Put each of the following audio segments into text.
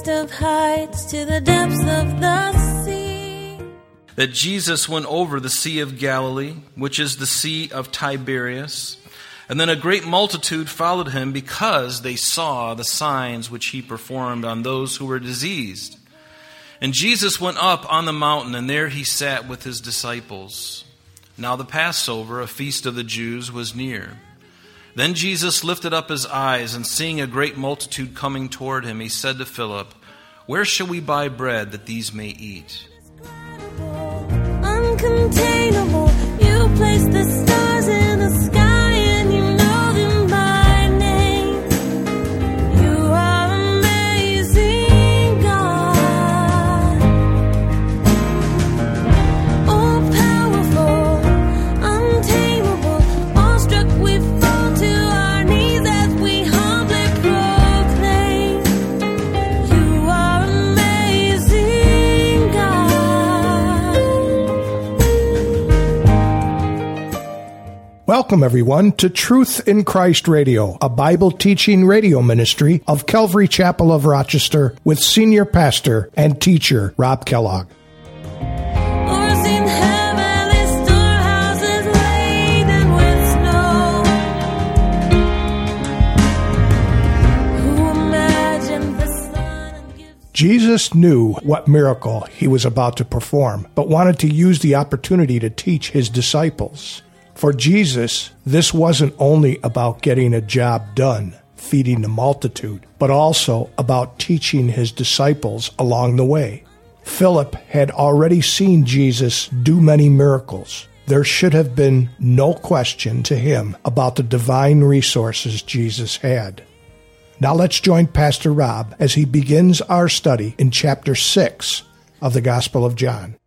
highest of heights to the depths of the sea. that Jesus went over the Sea of Galilee, which is the Sea of Tiberias. And then a great multitude followed him because they saw the signs which he performed on those who were diseased. And Jesus went up on the mountain, and there he sat with his disciples. Now the Passover, a feast of the Jews, was near. Then Jesus lifted up his eyes, and seeing a great multitude coming toward him, he said to Philip, Where shall we buy bread that these may eat? Uncontainable, you place the stars in the sky Welcome, everyone, to Truth in Christ Radio, a Bible teaching radio ministry of Calvary Chapel of Rochester with senior pastor and teacher Rob Kellogg. Or seen heavenly storehouses laden with snow. Who imagined the sun and gives Jesus knew what miracle he was about to perform, but wanted to use the opportunity to teach his disciples. For Jesus, this wasn't only about getting a job done, feeding the multitude, but also about teaching his disciples along the way. Philip had already seen Jesus do many miracles. There should have been no question to him about the divine resources Jesus had. Now let's join Pastor Rob as he begins our study in chapter 6 of the Gospel of John.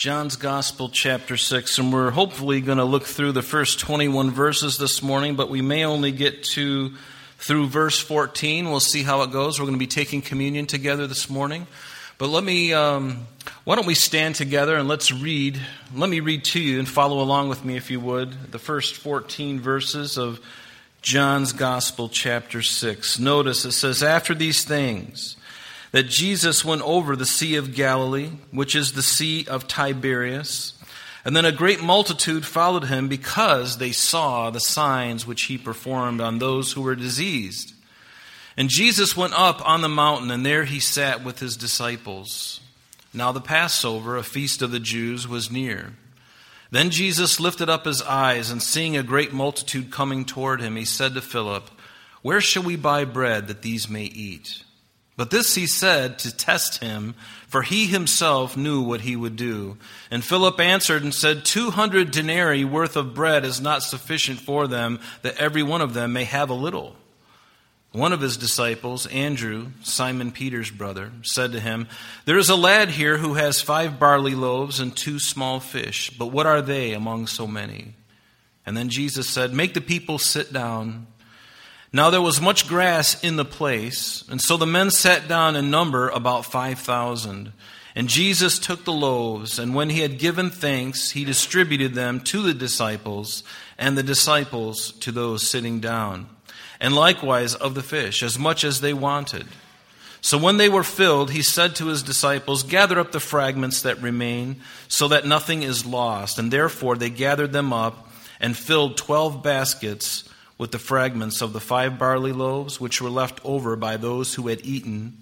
John's Gospel, chapter 6, and we're hopefully going to look through the first 21 verses this morning, but we may only get to through verse 14. We'll see how it goes. We're going to be taking communion together this morning. But let me, um, why don't we stand together and let's read. Let me read to you and follow along with me, if you would, the first 14 verses of John's Gospel, chapter 6. Notice it says, After these things, that Jesus went over the Sea of Galilee, which is the Sea of Tiberias. And then a great multitude followed him because they saw the signs which he performed on those who were diseased. And Jesus went up on the mountain, and there he sat with his disciples. Now the Passover, a feast of the Jews, was near. Then Jesus lifted up his eyes, and seeing a great multitude coming toward him, he said to Philip, Where shall we buy bread that these may eat? But this he said to test him, for he himself knew what he would do. And Philip answered and said, Two hundred denarii worth of bread is not sufficient for them, that every one of them may have a little. One of his disciples, Andrew, Simon Peter's brother, said to him, There is a lad here who has five barley loaves and two small fish, but what are they among so many? And then Jesus said, Make the people sit down. Now there was much grass in the place, and so the men sat down in number about five thousand. And Jesus took the loaves, and when he had given thanks, he distributed them to the disciples, and the disciples to those sitting down, and likewise of the fish, as much as they wanted. So when they were filled, he said to his disciples, Gather up the fragments that remain, so that nothing is lost. And therefore they gathered them up, and filled twelve baskets with the fragments of the five barley loaves which were left over by those who had eaten.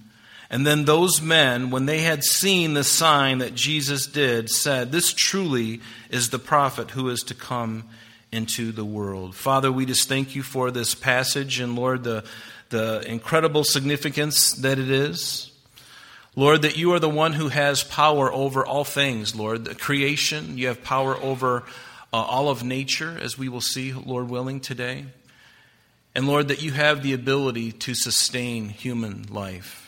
And then those men, when they had seen the sign that Jesus did, said, This truly is the prophet who is to come into the world. Father, we just thank you for this passage and, Lord, the, the incredible significance that it is. Lord, that you are the one who has power over all things, Lord. The creation, you have power over uh, all of nature, as we will see, Lord willing, today. And Lord, that you have the ability to sustain human life.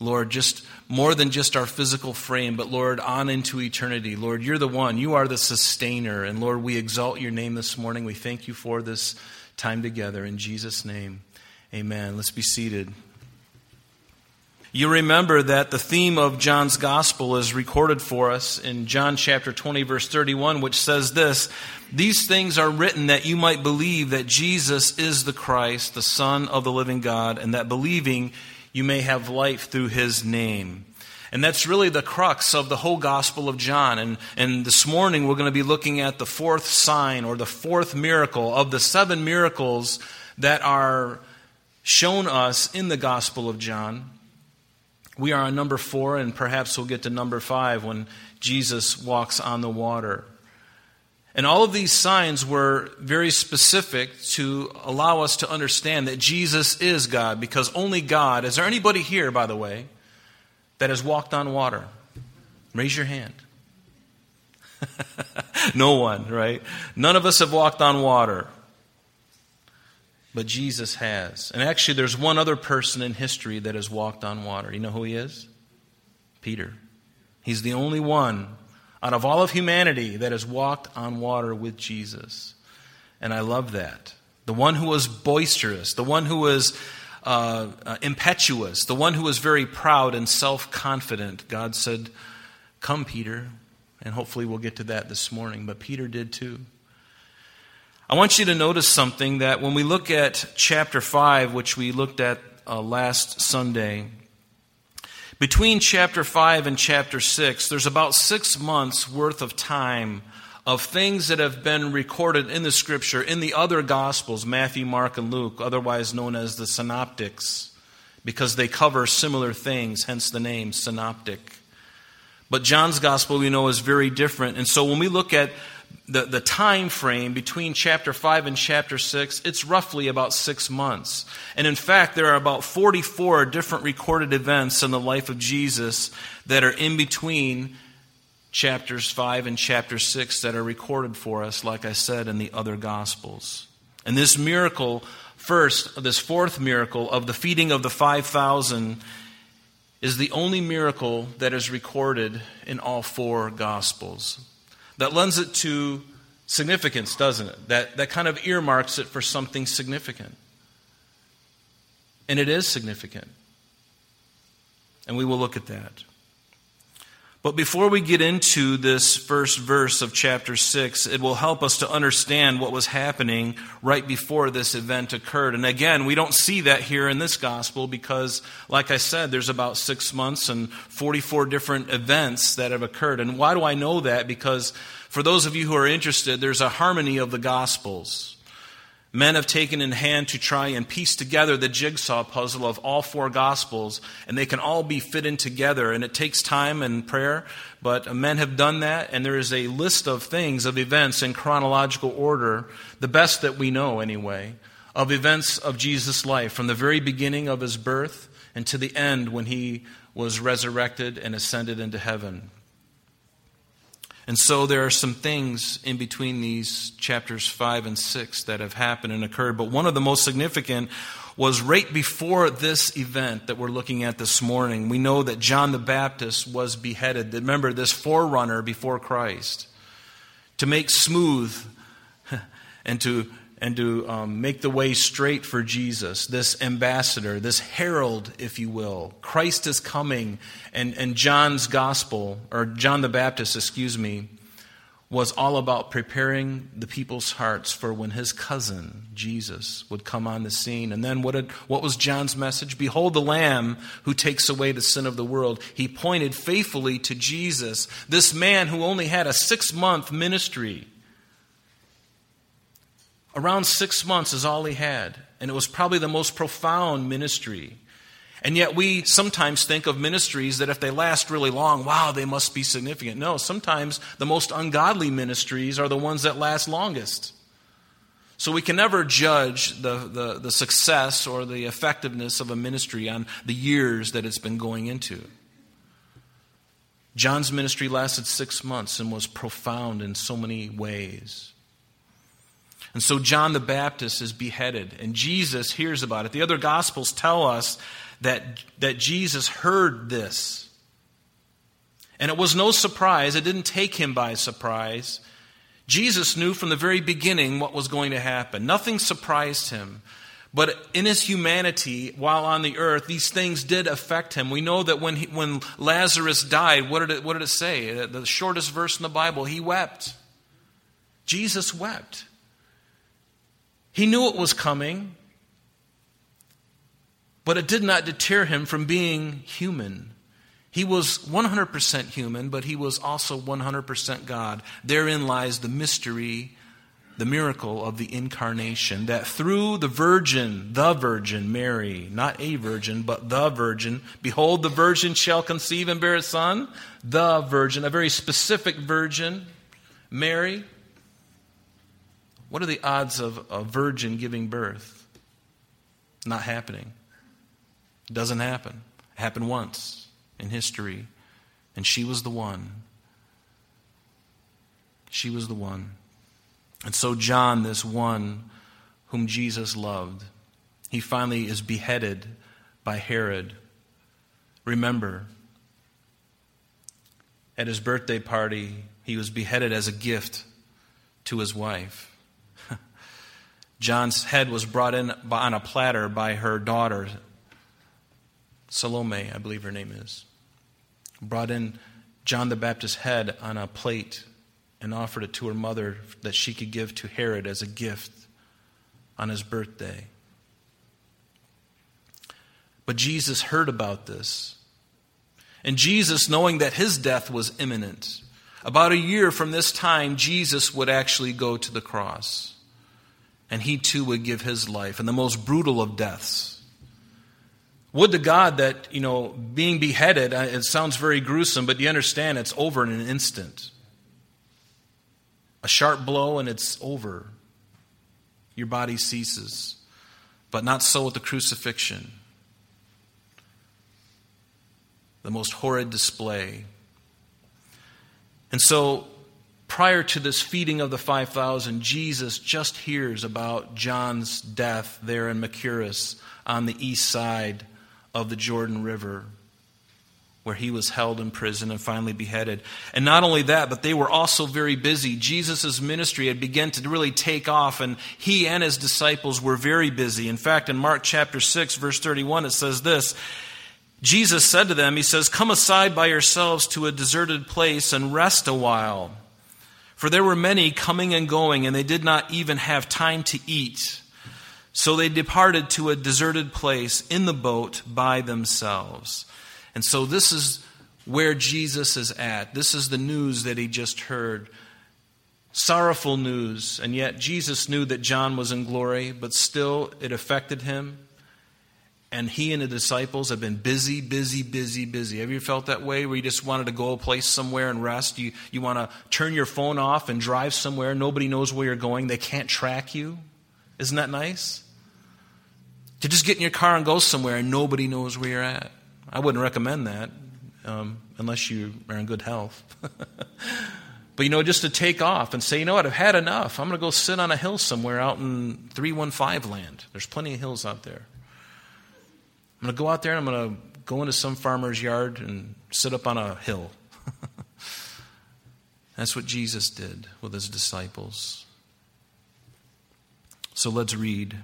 Lord, just more than just our physical frame, but Lord, on into eternity. Lord, you're the one. You are the sustainer. And Lord, we exalt your name this morning. We thank you for this time together. In Jesus' name, amen. Let's be seated. You remember that the theme of John's gospel is recorded for us in John chapter 20, verse 31, which says this These things are written that you might believe that Jesus is the Christ, the Son of the living God, and that believing you may have life through his name. And that's really the crux of the whole Gospel of John. And, and this morning we're going to be looking at the fourth sign or the fourth miracle of the seven miracles that are shown us in the Gospel of John. We are on number four, and perhaps we'll get to number five when Jesus walks on the water. And all of these signs were very specific to allow us to understand that Jesus is God, because only God, is there anybody here, by the way, that has walked on water? Raise your hand. no one, right? None of us have walked on water. But Jesus has. And actually, there's one other person in history that has walked on water. You know who he is? Peter. He's the only one out of all of humanity that has walked on water with Jesus. And I love that. The one who was boisterous, the one who was uh, uh, impetuous, the one who was very proud and self confident. God said, Come, Peter. And hopefully we'll get to that this morning. But Peter did too. I want you to notice something that when we look at chapter 5, which we looked at uh, last Sunday, between chapter 5 and chapter 6, there's about six months worth of time of things that have been recorded in the scripture in the other gospels Matthew, Mark, and Luke, otherwise known as the synoptics, because they cover similar things, hence the name synoptic. But John's gospel, we know, is very different. And so when we look at the, the time frame between chapter 5 and chapter 6, it's roughly about six months. And in fact, there are about 44 different recorded events in the life of Jesus that are in between chapters 5 and chapter 6 that are recorded for us, like I said, in the other Gospels. And this miracle, first, this fourth miracle of the feeding of the 5,000, is the only miracle that is recorded in all four Gospels that lends it to significance, doesn't it? That, that kind of earmarks it for something significant. And it is significant. And we will look at that. But before we get into this first verse of chapter 6, it will help us to understand what was happening right before this event occurred. And again, we don't see that here in this gospel because, like I said, there's about six months and 44 different events that have occurred. And why do I know that? Because for those of you who are interested, there's a harmony of the gospels. Men have taken in hand to try and piece together the jigsaw puzzle of all four Gospels, and they can all be fit in together. And it takes time and prayer, but men have done that, and there is a list of things, of events in chronological order, the best that we know anyway, of events of Jesus' life, from the very beginning of his birth and to the end when he was resurrected and ascended into heaven. And so there are some things in between these chapters 5 and 6 that have happened and occurred. But one of the most significant was right before this event that we're looking at this morning. We know that John the Baptist was beheaded. Remember, this forerunner before Christ. To make smooth and to and to um, make the way straight for Jesus, this ambassador, this herald, if you will. Christ is coming, and, and John's gospel, or John the Baptist, excuse me, was all about preparing the people's hearts for when his cousin, Jesus, would come on the scene. And then what, did, what was John's message? Behold the Lamb who takes away the sin of the world. He pointed faithfully to Jesus, this man who only had a six month ministry Around six months is all he had, and it was probably the most profound ministry. And yet, we sometimes think of ministries that if they last really long, wow, they must be significant. No, sometimes the most ungodly ministries are the ones that last longest. So we can never judge the, the, the, success or the effectiveness of a ministry on the years that it's been going into. John's ministry lasted six months and was profound in so many ways. And so John the Baptist is beheaded, and Jesus hears about it. The other Gospels tell us that, that Jesus heard this. And it was no surprise, it didn't take him by surprise. Jesus knew from the very beginning what was going to happen. Nothing surprised him. But in his humanity, while on the earth, these things did affect him. We know that when, he, when Lazarus died, what did, it, what did it say? The shortest verse in the Bible, he wept. Jesus wept. He knew it was coming. But it did not deter him from being human. He was 100% human, but he was also 100% God. Therein lies the mystery, the miracle of the incarnation, that through the Virgin, the Virgin Mary, not a virgin, but the Virgin, behold, the Virgin shall conceive and bear a son, the Virgin, a very specific Virgin, Mary. What are the odds of a virgin giving birth? Not happening. It doesn't happen. It happened once in history, and she was the one. She was the one. And so, John, this one whom Jesus loved, he finally is beheaded by Herod. Remember, at his birthday party, he was beheaded as a gift to his wife. John's head was brought in on a platter by her daughter, Salome, I believe her name is. Brought in John the Baptist's head on a plate and offered it to her mother that she could give to Herod as a gift on his birthday. But Jesus heard about this. And Jesus, knowing that his death was imminent, about a year from this time, Jesus would actually go to the cross. And he too would give his life in the most brutal of deaths would to God that, you know, being beheaded, uh, it sounds very gruesome, but you understand it's over in an instant. A sharp blow and it's over. Your body ceases. But not so with the crucifixion. The most horrid display. And so, prior to this feeding of the 5,000, Jesus just hears about John's death there in Machaerus on the east side of the Jordan River, where he was held in prison and finally beheaded. And not only that, but they were also very busy. Jesus' ministry had begun to really take off, and he and his disciples were very busy. In fact, in Mark chapter 6, verse 31, it says this. Jesus said to them, He says, Come aside by yourselves to a deserted place and rest a while. For there were many coming and going, and they did not even have time to eat. So they departed to a deserted place in the boat by themselves. And so this is where Jesus is at. This is the news that he just heard. Sorrowful news, and yet Jesus knew that John was in glory, but still it affected him. And he and the disciples have been busy, busy, busy, busy. Have you felt that way where you just wanted to go a place somewhere and rest? You, you want to turn your phone off and drive somewhere. Nobody knows where you're going. They can't track you. Isn't that nice? to just get in your car and go somewhere and nobody knows where you're at. I wouldn't recommend that um, unless you are in good health. but you know, just to take off and say, you know what, I've had enough. I'm going to go sit on a hill somewhere out in 315 land. There's plenty of hills out there. I'm going to go out there and I'm going to go into some farmer's yard and sit up on a hill. That's what Jesus did with his disciples. So let's read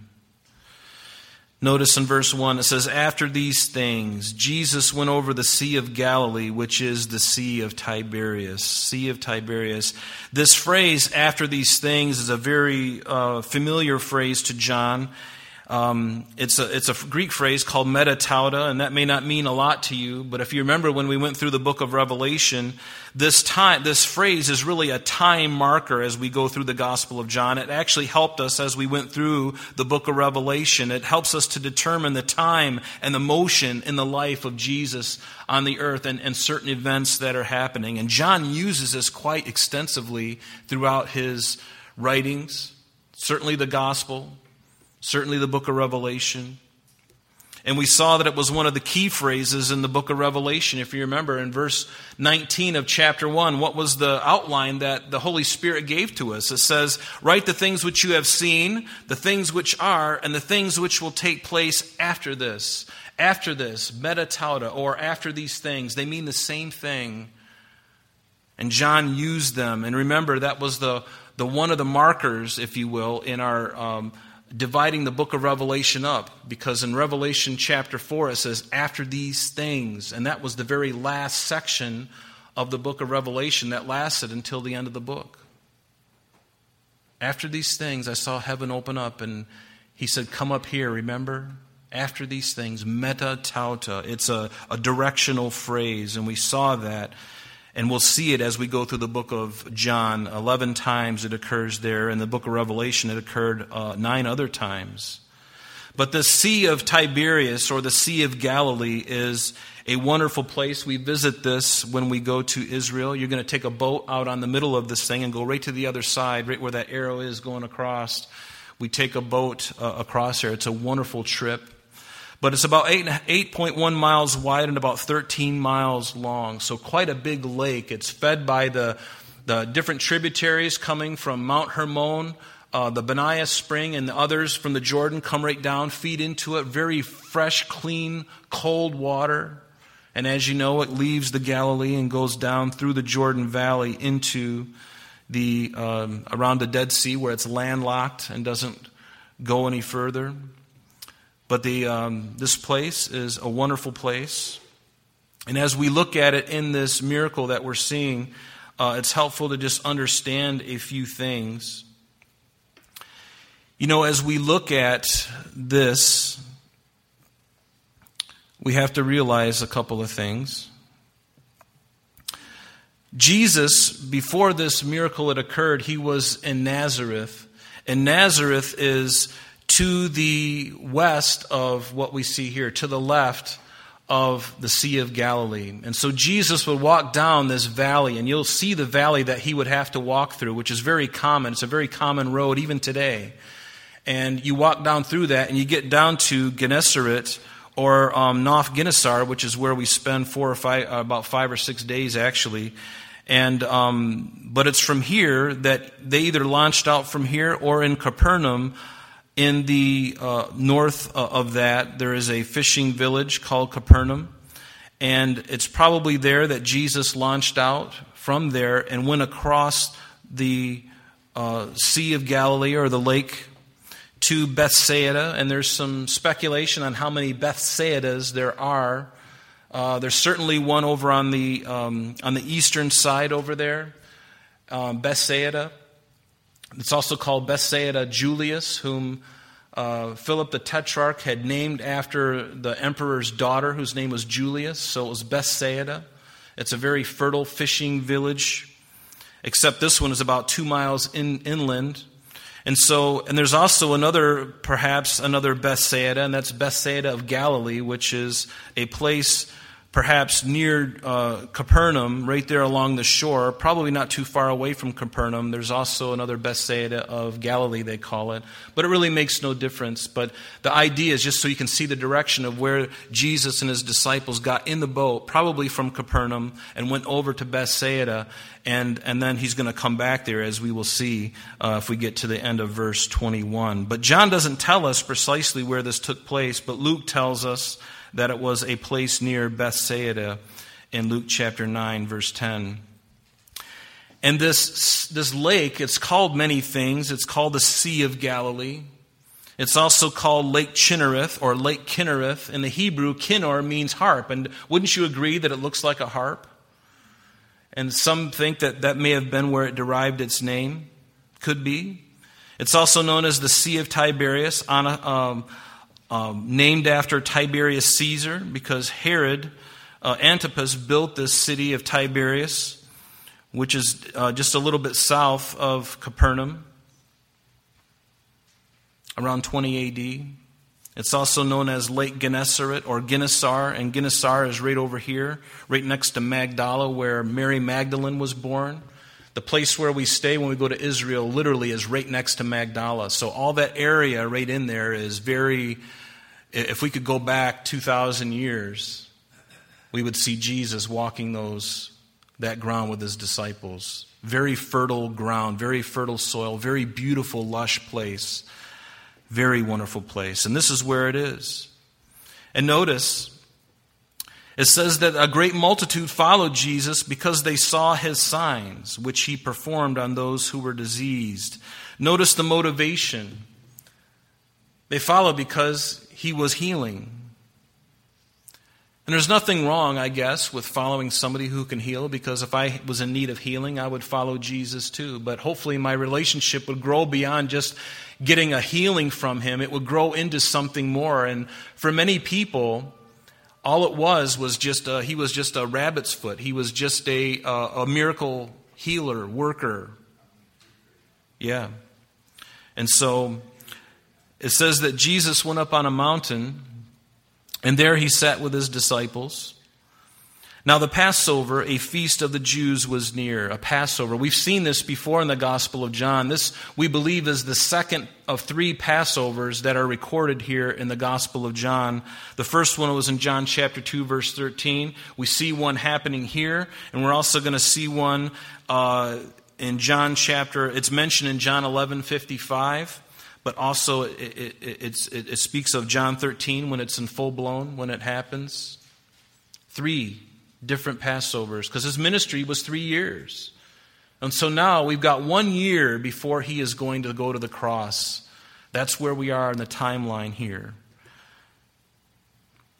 Notice in verse 1 it says, After these things, Jesus went over the Sea of Galilee, which is the Sea of Tiberias. Sea of Tiberias. This phrase, after these things, is a very uh, familiar phrase to John. Um, it's, a, it's a Greek phrase called metatauta, and that may not mean a lot to you, but if you remember when we went through the book of Revelation, this, time, this phrase is really a time marker as we go through the Gospel of John. It actually helped us as we went through the book of Revelation. It helps us to determine the time and the motion in the life of Jesus on the earth and, and certain events that are happening. And John uses this quite extensively throughout his writings, certainly the Gospel certainly the book of Revelation. And we saw that it was one of the key phrases in the book of Revelation. If you remember in verse 19 of chapter 1, what was the outline that the Holy Spirit gave to us? It says, Write the things which you have seen, the things which are, and the things which will take place after this. After this, meta tauta, or after these things, they mean the same thing. And John used them. And remember, that was the, the one of the markers, if you will, in our. Um, dividing the book of Revelation up because in Revelation chapter 4 it says, after these things. And that was the very last section of the book of Revelation that lasted until the end of the book. After these things, I saw heaven open up, and he said, Come up here, remember? After these things, meta tauta. It's a, a directional phrase, and we saw that. And we'll see it as we go through the book of John. Eleven times it occurs there. In the book of Revelation, it occurred uh, nine other times. But the Sea of Tiberias, or the Sea of Galilee, is a wonderful place. We visit this when we go to Israel. You're going to take a boat out on the middle of this thing and go right to the other side, right where that arrow is going across. We take a boat uh, across there. It's a wonderful trip. But it's about 8, 8.1 miles wide and about 13 miles long. So quite a big lake. It's fed by the, the different tributaries coming from Mount Hermon uh, the Banias Spring and the others from the Jordan come right down, feed into it. Very fresh, clean, cold water. And as you know, it leaves the Galilee and goes down through the Jordan Valley into the um, around the Dead Sea, where it's landlocked and doesn't go any further. But the um, this place is a wonderful place, and as we look at it in this miracle that we're seeing, uh, it's helpful to just understand a few things. You know, as we look at this, we have to realize a couple of things. Jesus, before this miracle had occurred, he was in Nazareth. And Nazareth is to the west of what we see here, to the left of the Sea of Galilee. And so Jesus would walk down this valley, and you'll see the valley that he would have to walk through, which is very common. It's a very common road even today and you walk down through that, and you get down to Gennesaret or um, Nof Gennesar, which is where we spend four or five, uh, about five or six days actually. And um, but it's from here that they either launched out from here or in Capernaum. In the uh, north uh, of that, there is a fishing village called Capernaum, and it's probably there that Jesus launched out from there and went across the uh, Sea of Galilee or the Lake to Bethsaida, and there's some speculation on how many Bethsaidas there are. Uh, there's certainly one over on the um, on the eastern side over there, um, Bethsaida. It's also called Bethsaida Julius, whom uh, Philip the Tetrarch had named after the emperor's daughter, whose name was Julius. So it was Bethsaida. It's a very fertile fishing village, except this one is about two miles in, inland. And so, and there's also another, perhaps another Bethsaida, and that's Bethsaida of Galilee, which is a place perhaps near uh, Capernaum, right there along the shore, probably not too far away from Capernaum. There's also another Bethsaida of Galilee, they call it. But it really makes no difference. But the idea is just so you can see the direction of where Jesus and his disciples got in the boat, probably from Capernaum, and went over to Bethsaida. And, and then he's going to come back there, as we will see uh, if we get to the end of verse 21. But John doesn't tell us precisely where this took place, but Luke tells us that it was a place near Bethsaida in Luke chapter 9, verse 10. And this, this lake, it's called many things. It's called the Sea of Galilee. It's also called Lake Chinnereth or Lake Kinnereth. In the Hebrew, Kinnor means harp. And wouldn't you agree that it looks like a harp? And some think that that may have been where it derived its name. Could be. It's also known as the Sea of Tiberias. On a, um, um, named after Tiberius Caesar because Herod uh, Antipas built this city of Tiberias, which is uh, just a little bit south of Capernaum, around 20 AD. It's also known as Lake Gennesaret or Gennesar, and Gennesar is right over here, right next to Magdala, where Mary Magdalene was born. The place where we stay when we go to Israel literally is right next to Magdala. So all that area right in there is very if we could go back 2,000 years, we would see Jesus walking those, that ground with his disciples. Very fertile ground, very fertile soil, very beautiful, lush place. Very wonderful place. And this is where it is. And notice, it says that a great multitude followed Jesus because they saw his signs, which he performed on those who were diseased. Notice the motivation. They followed because he was healing. And there's nothing wrong, I guess, with following somebody who can heal, because if I was in need of healing, I would follow Jesus too. But hopefully, my relationship would grow beyond just getting a healing from him, it would grow into something more. And for many people, all it was was just a, he was just a rabbit's foot. He was just a, a, a miracle healer, worker. Yeah. And so it says that Jesus went up on a mountain and there he sat with his disciples. Now, the Passover, a feast of the Jews, was near. A Passover. We've seen this before in the Gospel of John. This, we believe, is the second of three Passovers that are recorded here in the Gospel of John. The first one was in John chapter 2, verse 13. We see one happening here, and we're also going to see one uh, in John chapter, it's mentioned in John 11, 55 but also it, it, it, it, speaks of John 13 when it's in full blown, when it happens. Three different Passovers, because his ministry was three years. And so now we've got one year before he is going to go to the cross. That's where we are in the timeline here.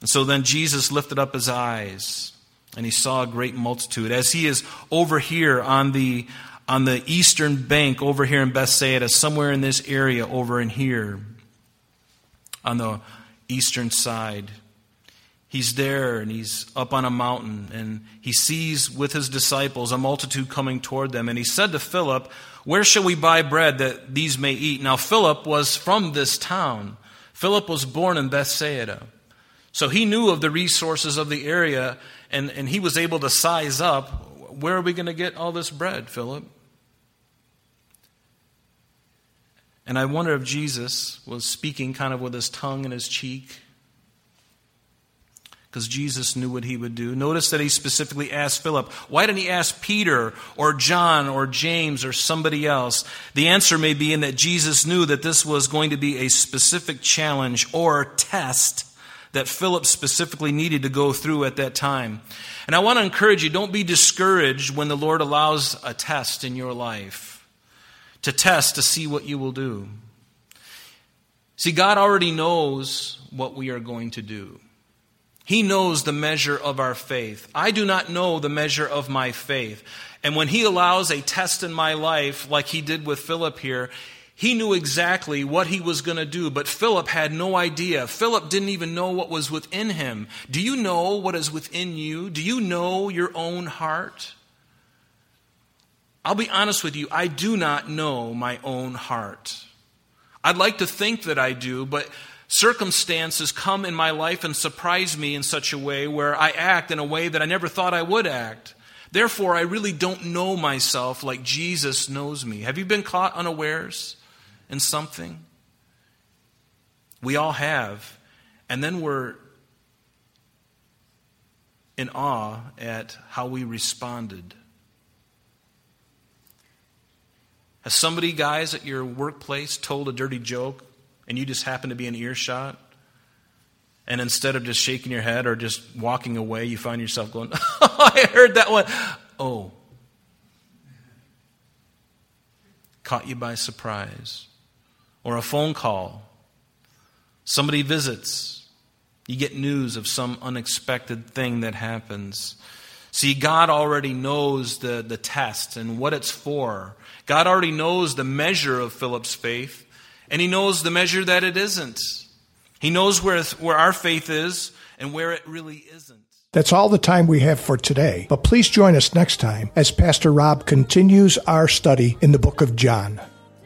And so then Jesus lifted up his eyes and he saw a great multitude. As he is over here on the, on the eastern bank over here in Bethsaida, somewhere in this area over in here, on the eastern side. He's there and he's up on a mountain and he sees with his disciples a multitude coming toward them. And he said to Philip, Where shall we buy bread that these may eat? Now, Philip was from this town. Philip was born in Bethsaida. So he knew of the resources of the area and, and he was able to size up where are we going to get all this bread, Philip? And I wonder if Jesus was speaking kind of with his tongue in his cheek. Because Jesus knew what he would do. Notice that he specifically asked Philip. Why didn't he ask Peter or John or James or somebody else? The answer may be in that Jesus knew that this was going to be a specific challenge or test that Philip specifically needed to go through at that time. And I want to encourage you don't be discouraged when the Lord allows a test in your life to test to see what you will do. See, God already knows what we are going to do. He knows the measure of our faith. I do not know the measure of my faith. And when He allows a test in my life, like He did with Philip here, he knew exactly what he was going to do, but Philip had no idea. Philip didn't even know what was within him. Do you know what is within you? Do you know your own heart? I'll be honest with you, I do not know my own heart. I'd like to think that I do, but circumstances come in my life and surprise me in such a way where I act in a way that I never thought I would act. Therefore, I really don't know myself like Jesus knows me. Have you been caught unawares in something? We all have. And then we're in awe at how we responded. Has somebody, guys, at your workplace told a dirty joke and you just happen to be in earshot? And instead of just shaking your head or just walking away, you find yourself going, oh, I heard that one. Oh. Caught you by surprise. Or a phone call. Somebody visits. You get news of some unexpected thing that happens. See, God already knows the, the test and what it's for. God already knows the measure of Philip's faith, and he knows the measure that it isn't. He knows where, where our faith is and where it really isn't. That's all the time we have for today, but please join us next time as Pastor Rob continues our study in the book of John.